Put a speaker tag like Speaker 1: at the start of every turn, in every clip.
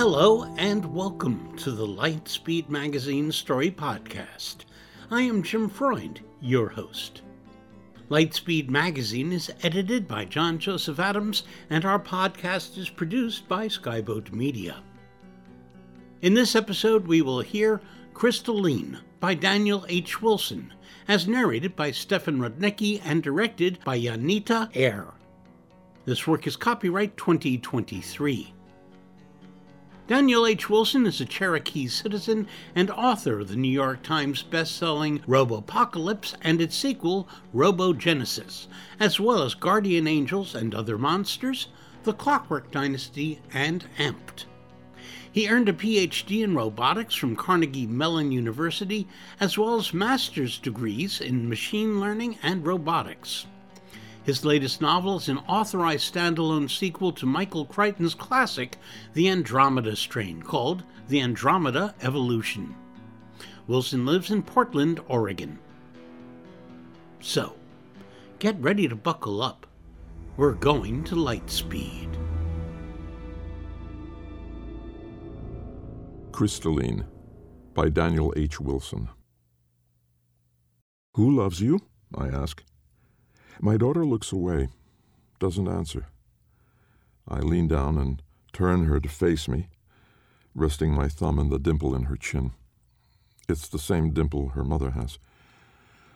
Speaker 1: Hello and welcome to the Lightspeed Magazine Story Podcast. I am Jim Freund, your host. Lightspeed Magazine is edited by John Joseph Adams, and our podcast is produced by Skyboat Media. In this episode, we will hear Crystalline by Daniel H. Wilson, as narrated by Stefan Rudnicki and directed by Janita Eyre. This work is copyright 2023. Daniel H. Wilson is a Cherokee citizen and author of the New York Times best-selling Robopocalypse and its sequel, Robogenesis, as well as Guardian Angels and Other Monsters, The Clockwork Dynasty, and Amped. He earned a PhD in robotics from Carnegie Mellon University, as well as master's degrees in machine learning and robotics. His latest novel is an authorized standalone sequel to Michael Crichton's classic, The Andromeda Strain, called The Andromeda Evolution. Wilson lives in Portland, Oregon. So, get ready to buckle up. We're going to Lightspeed.
Speaker 2: Crystalline by Daniel H. Wilson. Who loves you? I ask. My daughter looks away, doesn't answer. I lean down and turn her to face me, resting my thumb in the dimple in her chin. It's the same dimple her mother has,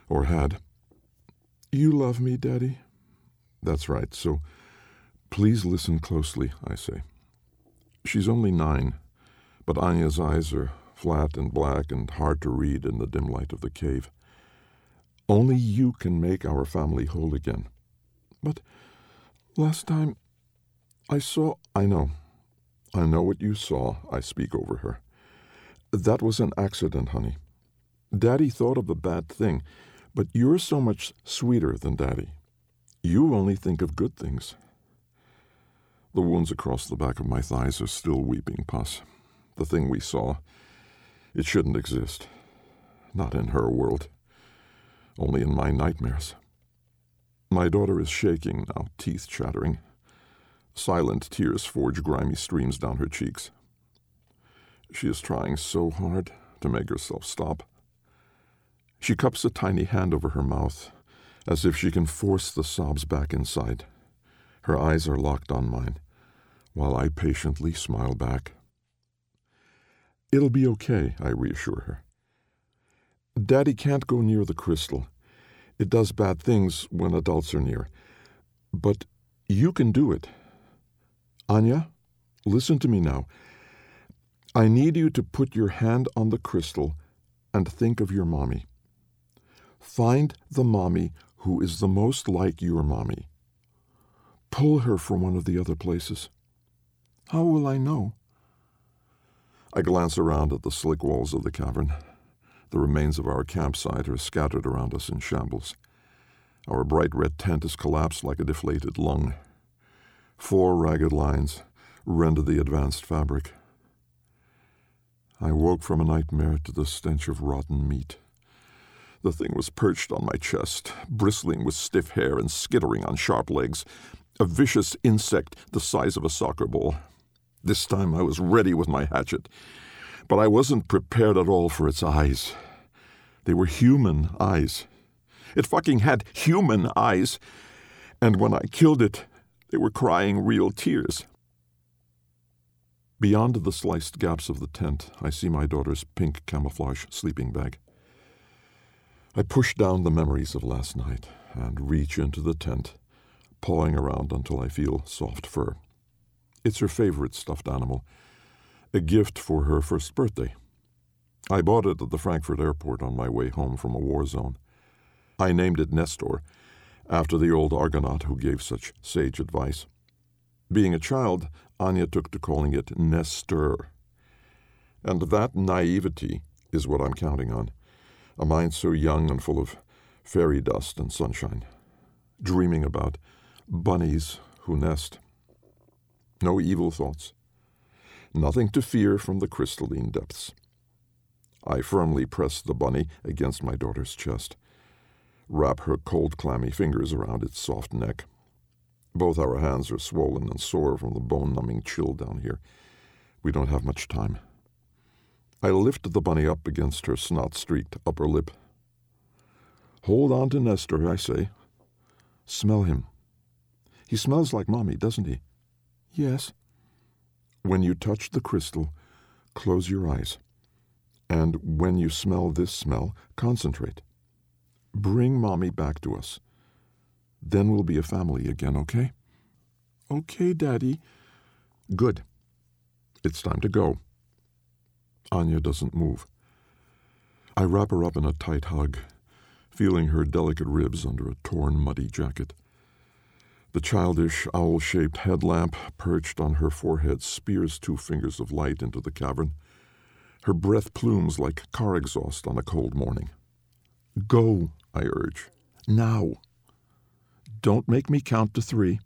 Speaker 2: or had. You love me, Daddy? That's right, so please listen closely, I say. She's only nine, but Anya's eyes are flat and black and hard to read in the dim light of the cave. Only you can make our family whole again. But last time I saw. I know. I know what you saw, I speak over her. That was an accident, honey. Daddy thought of a bad thing, but you're so much sweeter than Daddy. You only think of good things. The wounds across the back of my thighs are still weeping pus. The thing we saw, it shouldn't exist. Not in her world only in my nightmares. My daughter is shaking now, teeth chattering. Silent tears forge grimy streams down her cheeks. She is trying so hard to make herself stop. She cups a tiny hand over her mouth, as if she can force the sobs back inside. Her eyes are locked on mine, while I patiently smile back. It'll be okay, I reassure her. Daddy can't go near the crystal. It does bad things when adults are near. But you can do it. Anya, listen to me now. I need you to put your hand on the crystal and think of your mommy. Find the mommy who is the most like your mommy. Pull her from one of the other places. How will I know? I glance around at the slick walls of the cavern. The remains of our campsite are scattered around us in shambles. Our bright red tent is collapsed like a deflated lung. Four ragged lines rend the advanced fabric. I woke from a nightmare to the stench of rotten meat. The thing was perched on my chest, bristling with stiff hair and skittering on sharp legs, a vicious insect the size of a soccer ball. This time I was ready with my hatchet, but I wasn't prepared at all for its eyes. They were human eyes. It fucking had human eyes, and when I killed it, they were crying real tears. Beyond the sliced gaps of the tent, I see my daughter's pink camouflage sleeping bag. I push down the memories of last night and reach into the tent, pawing around until I feel soft fur. It's her favorite stuffed animal, a gift for her first birthday. I bought it at the Frankfurt airport on my way home from a war zone. I named it Nestor, after the old Argonaut who gave such sage advice. Being a child, Anya took to calling it Nestor. And that naivety is what I'm counting on a mind so young and full of fairy dust and sunshine, dreaming about bunnies who nest. No evil thoughts, nothing to fear from the crystalline depths. I firmly press the bunny against my daughter's chest, wrap her cold, clammy fingers around its soft neck. Both our hands are swollen and sore from the bone numbing chill down here. We don't have much time. I lift the bunny up against her snot streaked upper lip. Hold on to Nestor, I say. Smell him. He smells like Mommy, doesn't he? Yes. When you touch the crystal, close your eyes. And when you smell this smell, concentrate. Bring Mommy back to us. Then we'll be a family again, okay? Okay, Daddy. Good. It's time to go. Anya doesn't move. I wrap her up in a tight hug, feeling her delicate ribs under a torn, muddy jacket. The childish, owl shaped headlamp perched on her forehead spears two fingers of light into the cavern. Her breath plumes like car exhaust on a cold morning. Go, I urge. Now. Don't make me count to three.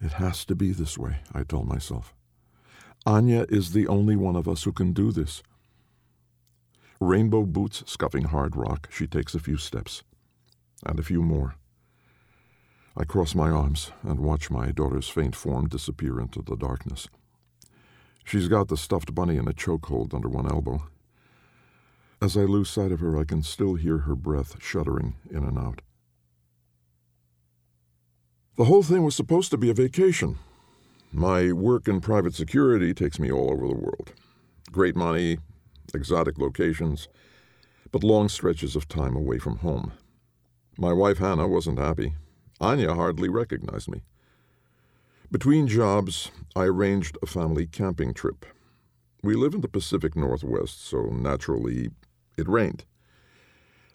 Speaker 2: It has to be this way, I tell myself. Anya is the only one of us who can do this. Rainbow boots scuffing hard rock, she takes a few steps, and a few more. I cross my arms and watch my daughter's faint form disappear into the darkness. She's got the stuffed bunny in a chokehold under one elbow. As I lose sight of her, I can still hear her breath shuddering in and out. The whole thing was supposed to be a vacation. My work in private security takes me all over the world. Great money, exotic locations, but long stretches of time away from home. My wife Hannah wasn't happy. Anya hardly recognized me. Between jobs, I arranged a family camping trip. We live in the Pacific Northwest, so naturally, it rained.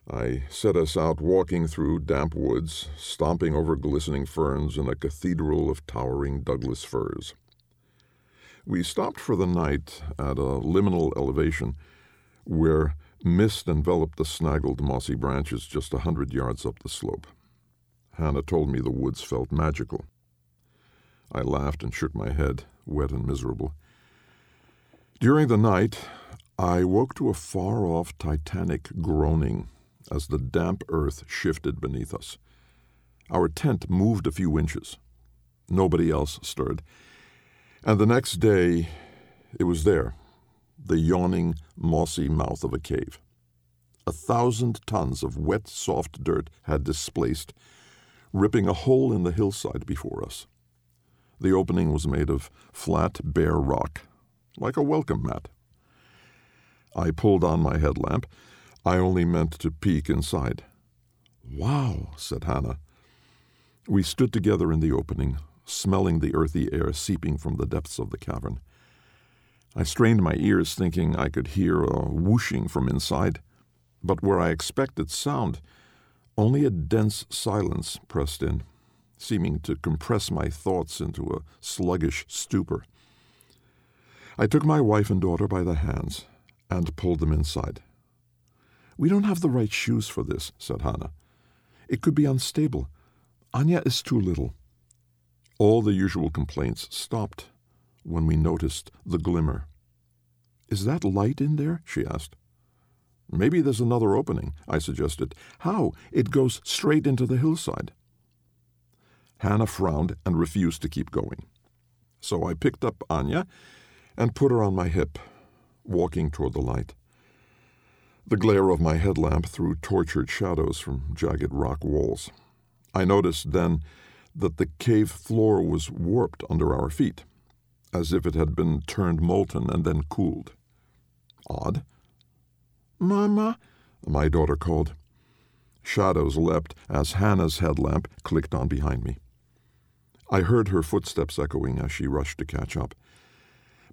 Speaker 2: I set us out walking through damp woods, stomping over glistening ferns in a cathedral of towering Douglas firs. We stopped for the night at a liminal elevation where mist enveloped the snaggled mossy branches just a hundred yards up the slope. Hannah told me the woods felt magical. I laughed and shook my head, wet and miserable. During the night, I woke to a far off titanic groaning as the damp earth shifted beneath us. Our tent moved a few inches. Nobody else stirred. And the next day, it was there, the yawning, mossy mouth of a cave. A thousand tons of wet, soft dirt had displaced, ripping a hole in the hillside before us. The opening was made of flat, bare rock, like a welcome mat. I pulled on my headlamp I only meant to peek inside. Wow, said Hannah. We stood together in the opening, smelling the earthy air seeping from the depths of the cavern. I strained my ears, thinking I could hear a whooshing from inside, but where I expected sound, only a dense silence pressed in, seeming to compress my thoughts into a sluggish stupor. I took my wife and daughter by the hands and pulled them inside. We don't have the right shoes for this, said Hannah. It could be unstable. Anya is too little. All the usual complaints stopped when we noticed the glimmer. Is that light in there? she asked. Maybe there's another opening, I suggested. How? It goes straight into the hillside. Hannah frowned and refused to keep going. So I picked up Anya and put her on my hip, walking toward the light. The glare of my headlamp threw tortured shadows from jagged rock walls. I noticed then that the cave floor was warped under our feet, as if it had been turned molten and then cooled. Odd. Mama, my daughter called. Shadows leapt as Hannah's headlamp clicked on behind me. I heard her footsteps echoing as she rushed to catch up.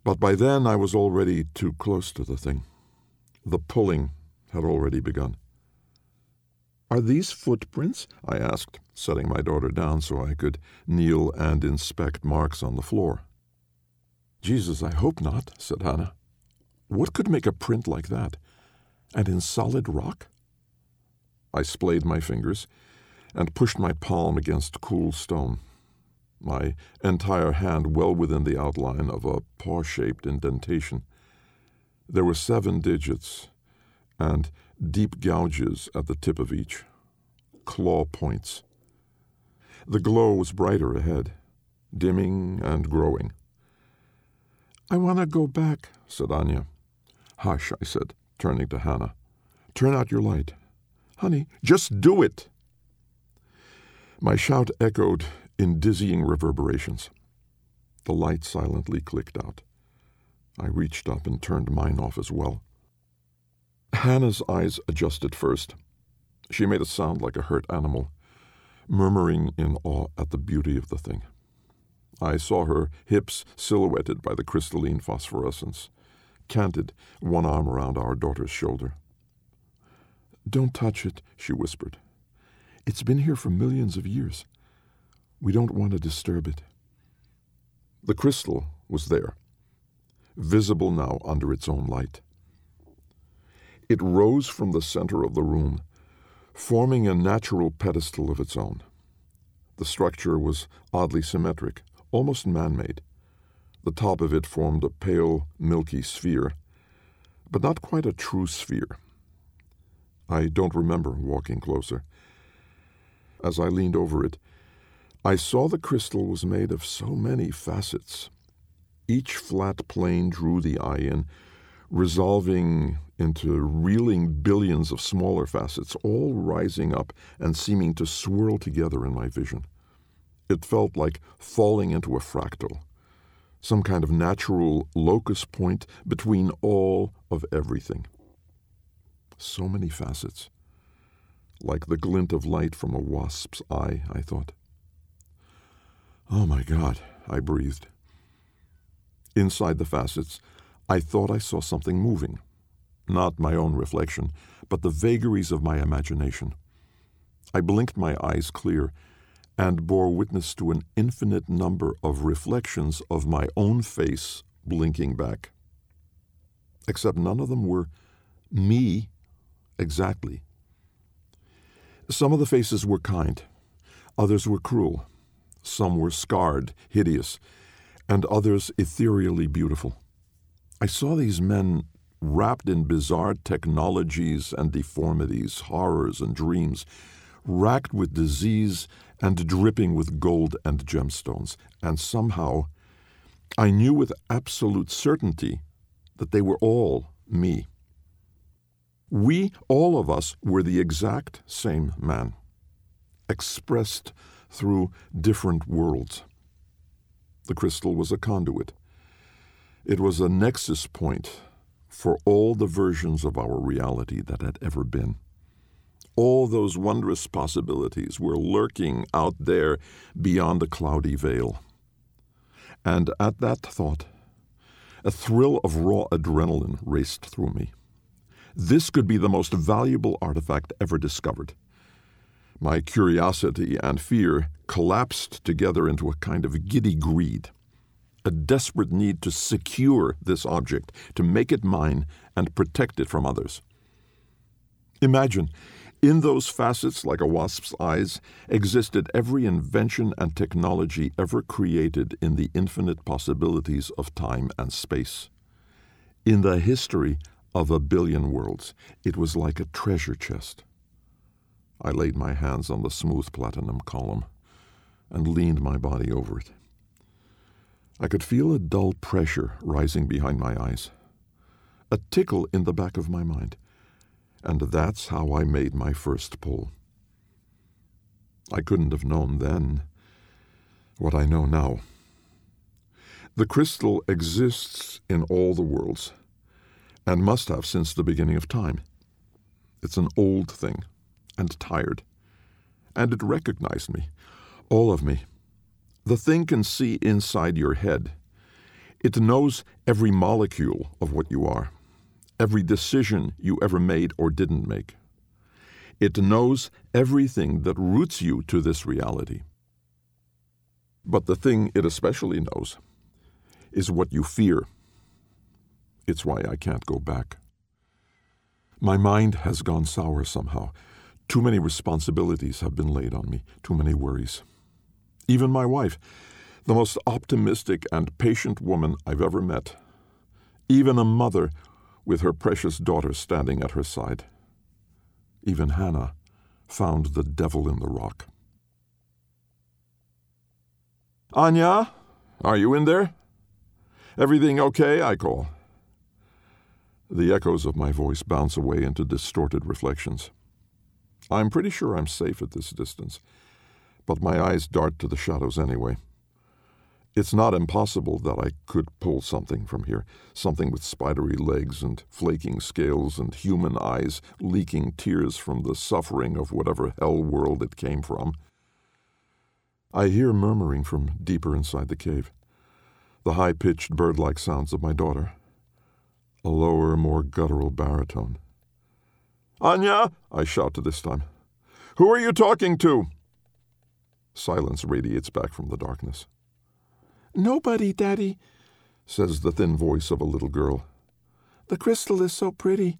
Speaker 2: But by then I was already too close to the thing. The pulling had already begun. Are these footprints? I asked, setting my daughter down so I could kneel and inspect marks on the floor. Jesus, I hope not, said Hannah. What could make a print like that? And in solid rock? I splayed my fingers and pushed my palm against cool stone, my entire hand well within the outline of a paw shaped indentation. There were seven digits, and deep gouges at the tip of each, claw points. The glow was brighter ahead, dimming and growing. I want to go back, said Anya. Hush, I said, turning to Hannah. Turn out your light. Honey, just do it. My shout echoed in dizzying reverberations. The light silently clicked out. I reached up and turned mine off as well. Hannah's eyes adjusted first. She made a sound like a hurt animal, murmuring in awe at the beauty of the thing. I saw her hips silhouetted by the crystalline phosphorescence, canted, one arm around our daughter's shoulder. Don't touch it, she whispered. It's been here for millions of years. We don't want to disturb it. The crystal was there, visible now under its own light. It rose from the center of the room, forming a natural pedestal of its own. The structure was oddly symmetric, almost man made. The top of it formed a pale, milky sphere, but not quite a true sphere. I don't remember walking closer. As I leaned over it, I saw the crystal was made of so many facets. Each flat plane drew the eye in, resolving into reeling billions of smaller facets, all rising up and seeming to swirl together in my vision. It felt like falling into a fractal, some kind of natural locus point between all of everything. So many facets. Like the glint of light from a wasp's eye, I thought. Oh my God, I breathed. Inside the facets, I thought I saw something moving. Not my own reflection, but the vagaries of my imagination. I blinked my eyes clear and bore witness to an infinite number of reflections of my own face blinking back. Except none of them were me exactly. Some of the faces were kind, others were cruel, some were scarred, hideous, and others ethereally beautiful. I saw these men wrapped in bizarre technologies and deformities, horrors and dreams, racked with disease and dripping with gold and gemstones. And somehow, I knew with absolute certainty that they were all me. We, all of us, were the exact same man, expressed through different worlds. The crystal was a conduit. It was a nexus point for all the versions of our reality that had ever been. All those wondrous possibilities were lurking out there beyond the cloudy veil. And at that thought, a thrill of raw adrenaline raced through me. This could be the most valuable artifact ever discovered. My curiosity and fear collapsed together into a kind of giddy greed a desperate need to secure this object, to make it mine, and protect it from others. Imagine, in those facets, like a wasp's eyes, existed every invention and technology ever created in the infinite possibilities of time and space. In the history of a billion worlds, it was like a treasure chest. I laid my hands on the smooth platinum column and leaned my body over it. I could feel a dull pressure rising behind my eyes, a tickle in the back of my mind, and that's how I made my first pull. I couldn't have known then what I know now. The crystal exists in all the worlds, and must have since the beginning of time. It's an old thing, and tired, and it recognized me, all of me. The thing can see inside your head. It knows every molecule of what you are, every decision you ever made or didn't make. It knows everything that roots you to this reality. But the thing it especially knows is what you fear. It's why I can't go back. My mind has gone sour somehow. Too many responsibilities have been laid on me, too many worries. Even my wife, the most optimistic and patient woman I've ever met, even a mother with her precious daughter standing at her side. Even Hannah found the devil in the rock. Anya, are you in there? Everything okay? I call. The echoes of my voice bounce away into distorted reflections. I'm pretty sure I'm safe at this distance, but my eyes dart to the shadows anyway. It's not impossible that I could pull something from here, something with spidery legs and flaking scales and human eyes leaking tears from the suffering of whatever hell world it came from. I hear murmuring from deeper inside the cave, the high pitched bird like sounds of my daughter, a lower, more guttural baritone. Anya! I shout to this time. Who are you talking to? Silence radiates back from the darkness.
Speaker 3: Nobody, Daddy,
Speaker 2: says the thin voice of a little girl.
Speaker 3: The crystal is so pretty.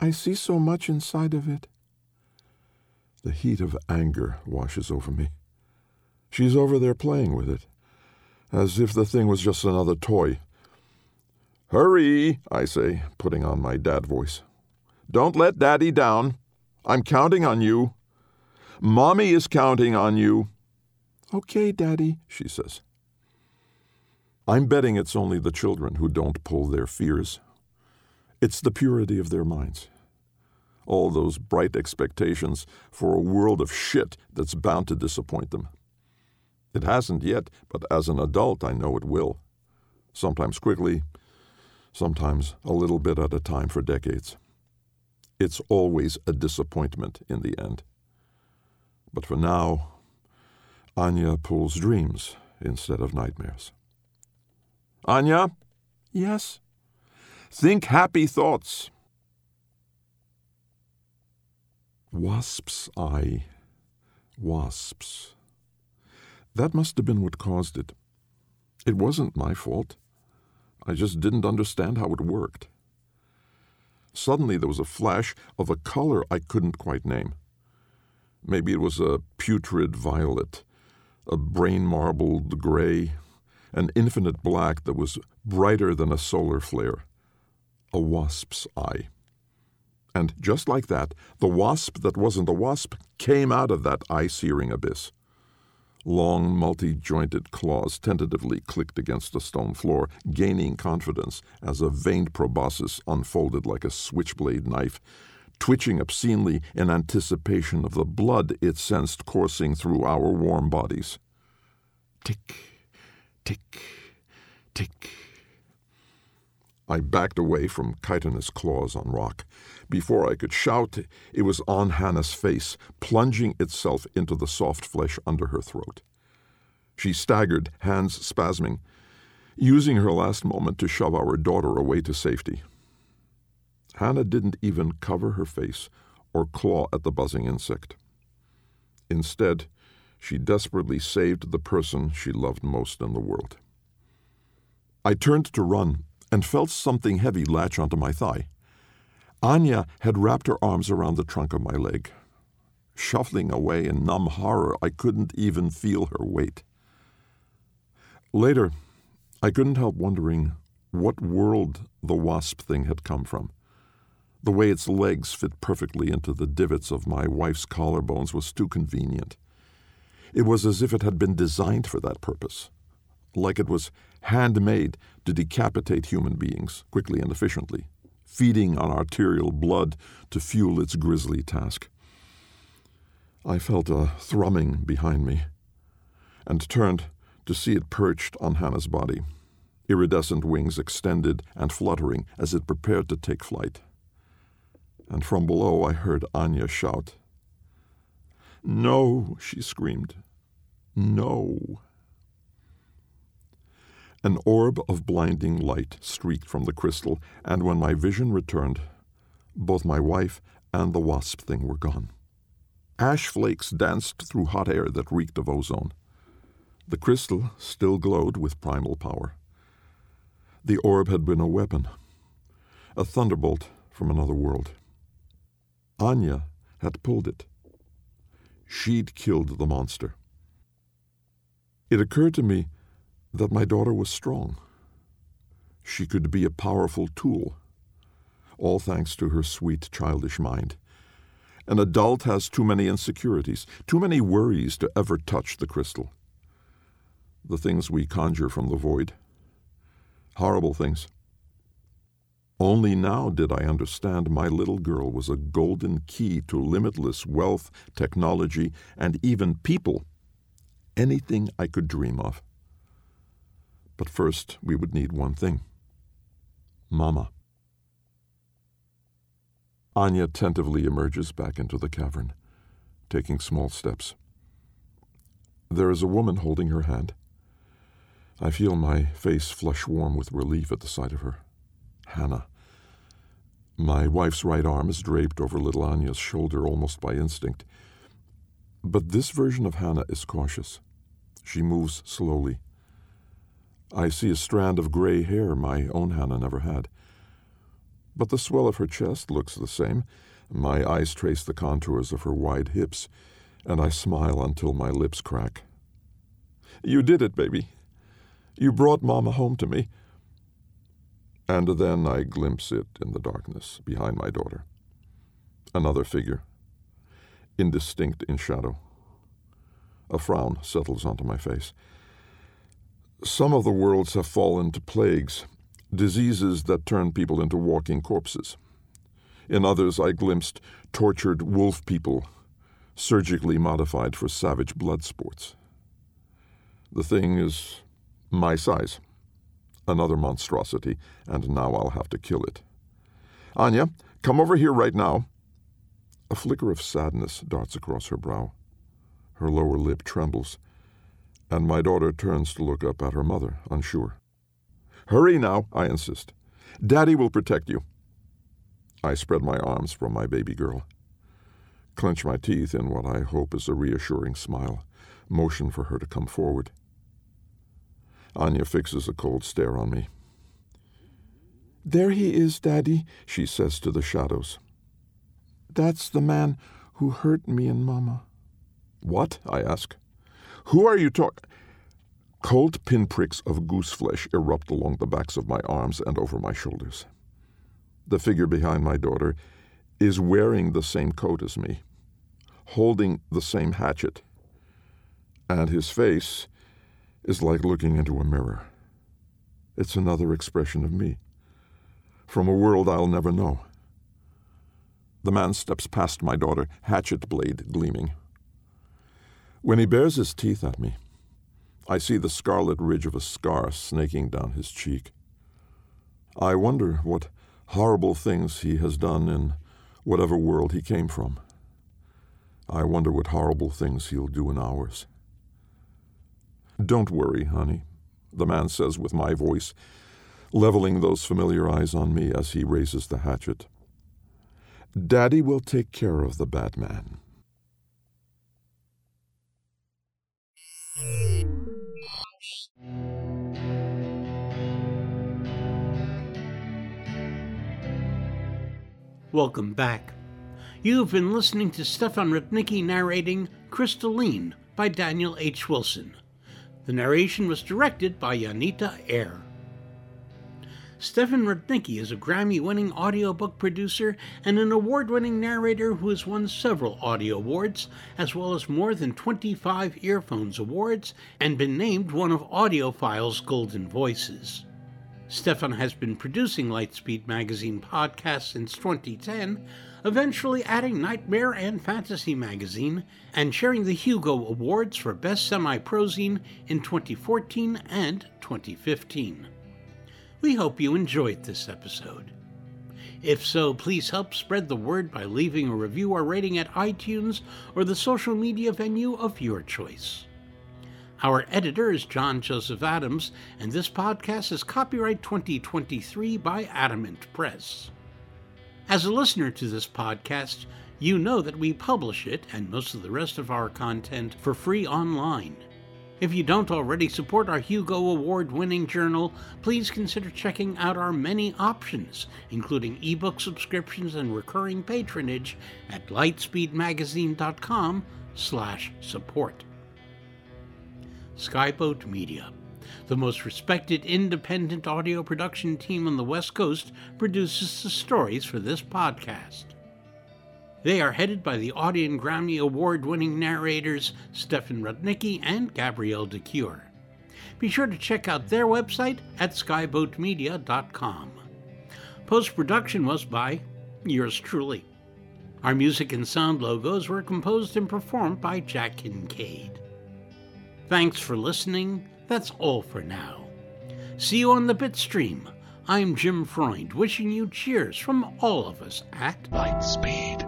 Speaker 3: I see so much inside of it.
Speaker 2: The heat of anger washes over me. She's over there playing with it, as if the thing was just another toy. Hurry, I say, putting on my dad voice. Don't let Daddy down. I'm counting on you. Mommy is counting on you.
Speaker 3: Okay, Daddy, she says.
Speaker 2: I'm betting it's only the children who don't pull their fears. It's the purity of their minds. All those bright expectations for a world of shit that's bound to disappoint them. It hasn't yet, but as an adult, I know it will. Sometimes quickly, sometimes a little bit at a time for decades. It's always a disappointment in the end. But for now, Anya pulls dreams instead of nightmares. Anya?
Speaker 3: Yes?
Speaker 2: Think happy thoughts. Wasp's eye. Wasps. That must have been what caused it. It wasn't my fault. I just didn't understand how it worked. Suddenly there was a flash of a color I couldn't quite name. Maybe it was a putrid violet, a brain marbled gray, an infinite black that was brighter than a solar flare. A wasp's eye. And just like that, the wasp that wasn't a wasp came out of that eye searing abyss. Long, multi jointed claws tentatively clicked against the stone floor, gaining confidence as a veined proboscis unfolded like a switchblade knife, twitching obscenely in anticipation of the blood it sensed coursing through our warm bodies. Tick, I backed away from chitinous claws on rock. Before I could shout, it was on Hannah's face, plunging itself into the soft flesh under her throat. She staggered, hands spasming, using her last moment to shove our daughter away to safety. Hannah didn't even cover her face or claw at the buzzing insect. Instead, she desperately saved the person she loved most in the world. I turned to run and felt something heavy latch onto my thigh. Anya had wrapped her arms around the trunk of my leg. Shuffling away in numb horror, I couldn't even feel her weight. Later, I couldn't help wondering what world the wasp thing had come from. The way its legs fit perfectly into the divots of my wife's collarbones was too convenient. It was as if it had been designed for that purpose, like it was handmade to decapitate human beings quickly and efficiently, feeding on arterial blood to fuel its grisly task. I felt a thrumming behind me and turned to see it perched on Hannah's body, iridescent wings extended and fluttering as it prepared to take flight. And from below I heard Anya shout. No, she screamed. No. An orb of blinding light streaked from the crystal, and when my vision returned, both my wife and the wasp thing were gone. Ash flakes danced through hot air that reeked of ozone. The crystal still glowed with primal power. The orb had been a weapon, a thunderbolt from another world. Anya had pulled it. She'd killed the monster. It occurred to me that my daughter was strong. She could be a powerful tool, all thanks to her sweet, childish mind. An adult has too many insecurities, too many worries to ever touch the crystal. The things we conjure from the void. Horrible things. Only now did I understand my little girl was a golden key to limitless wealth, technology, and even people anything I could dream of. But first, we would need one thing Mama. Anya tentatively emerges back into the cavern, taking small steps. There is a woman holding her hand. I feel my face flush warm with relief at the sight of her. Hannah. My wife's right arm is draped over little Anya's shoulder almost by instinct. But this version of Hannah is cautious. She moves slowly. I see a strand of gray hair my own Hannah never had. But the swell of her chest looks the same. My eyes trace the contours of her wide hips, and I smile until my lips crack. You did it, baby. You brought Mama home to me. And then I glimpse it in the darkness behind my daughter. Another figure, indistinct in shadow. A frown settles onto my face. Some of the worlds have fallen to plagues, diseases that turn people into walking corpses. In others, I glimpsed tortured wolf people, surgically modified for savage blood sports. The thing is my size. Another monstrosity, and now I'll have to kill it. Anya, come over here right now. A flicker of sadness darts across her brow. Her lower lip trembles, and my daughter turns to look up at her mother, unsure. Hurry now, I insist. Daddy will protect you. I spread my arms from my baby girl, clench my teeth in what I hope is a reassuring smile, motion for her to come forward. Anya fixes a cold stare on me.
Speaker 3: There he is, Daddy,
Speaker 2: she says to the shadows.
Speaker 3: That's the man who hurt me and Mama.
Speaker 2: What? I ask. Who are you talking? Cold pinpricks of goose flesh erupt along the backs of my arms and over my shoulders. The figure behind my daughter is wearing the same coat as me, holding the same hatchet, and his face is like looking into a mirror. It's another expression of me, from a world I'll never know. The man steps past my daughter, hatchet blade gleaming. When he bares his teeth at me, I see the scarlet ridge of a scar snaking down his cheek. I wonder what horrible things he has done in whatever world he came from. I wonder what horrible things he'll do in ours. Don't worry, honey, the man says with my voice, leveling those familiar eyes on me as he raises the hatchet. Daddy will take care of the bad man.
Speaker 1: Welcome back. You have been listening to Stefan Rudnicki narrating Crystalline by Daniel H. Wilson. The narration was directed by Yanita Ayer. Stefan Rudnicki is a Grammy winning audiobook producer and an award winning narrator who has won several audio awards, as well as more than 25 Earphones Awards, and been named one of AudioFile's Golden Voices. Stefan has been producing Lightspeed Magazine podcasts since 2010, eventually adding Nightmare and Fantasy Magazine, and sharing the Hugo Awards for Best Semi Prozine in 2014 and 2015. We hope you enjoyed this episode. If so, please help spread the word by leaving a review or rating at iTunes or the social media venue of your choice. Our editor is John Joseph Adams, and this podcast is copyright 2023 by Adamant Press. As a listener to this podcast, you know that we publish it and most of the rest of our content for free online. If you don't already support our Hugo Award winning journal, please consider checking out our many options, including ebook subscriptions and recurring patronage at lightspeedmagazine.com slash support. Skyboat Media, the most respected independent audio production team on the West Coast, produces the stories for this podcast. They are headed by the Audie and Grammy Award winning narrators Stefan Rudnicki and Gabrielle de Cuir. Be sure to check out their website at skyboatmedia.com. Post production was by yours truly. Our music and sound logos were composed and performed by Jack Kincaid. Thanks for listening. That's all for now. See you on the Bitstream. I'm Jim Freund, wishing you cheers from all of us at
Speaker 4: Lightspeed.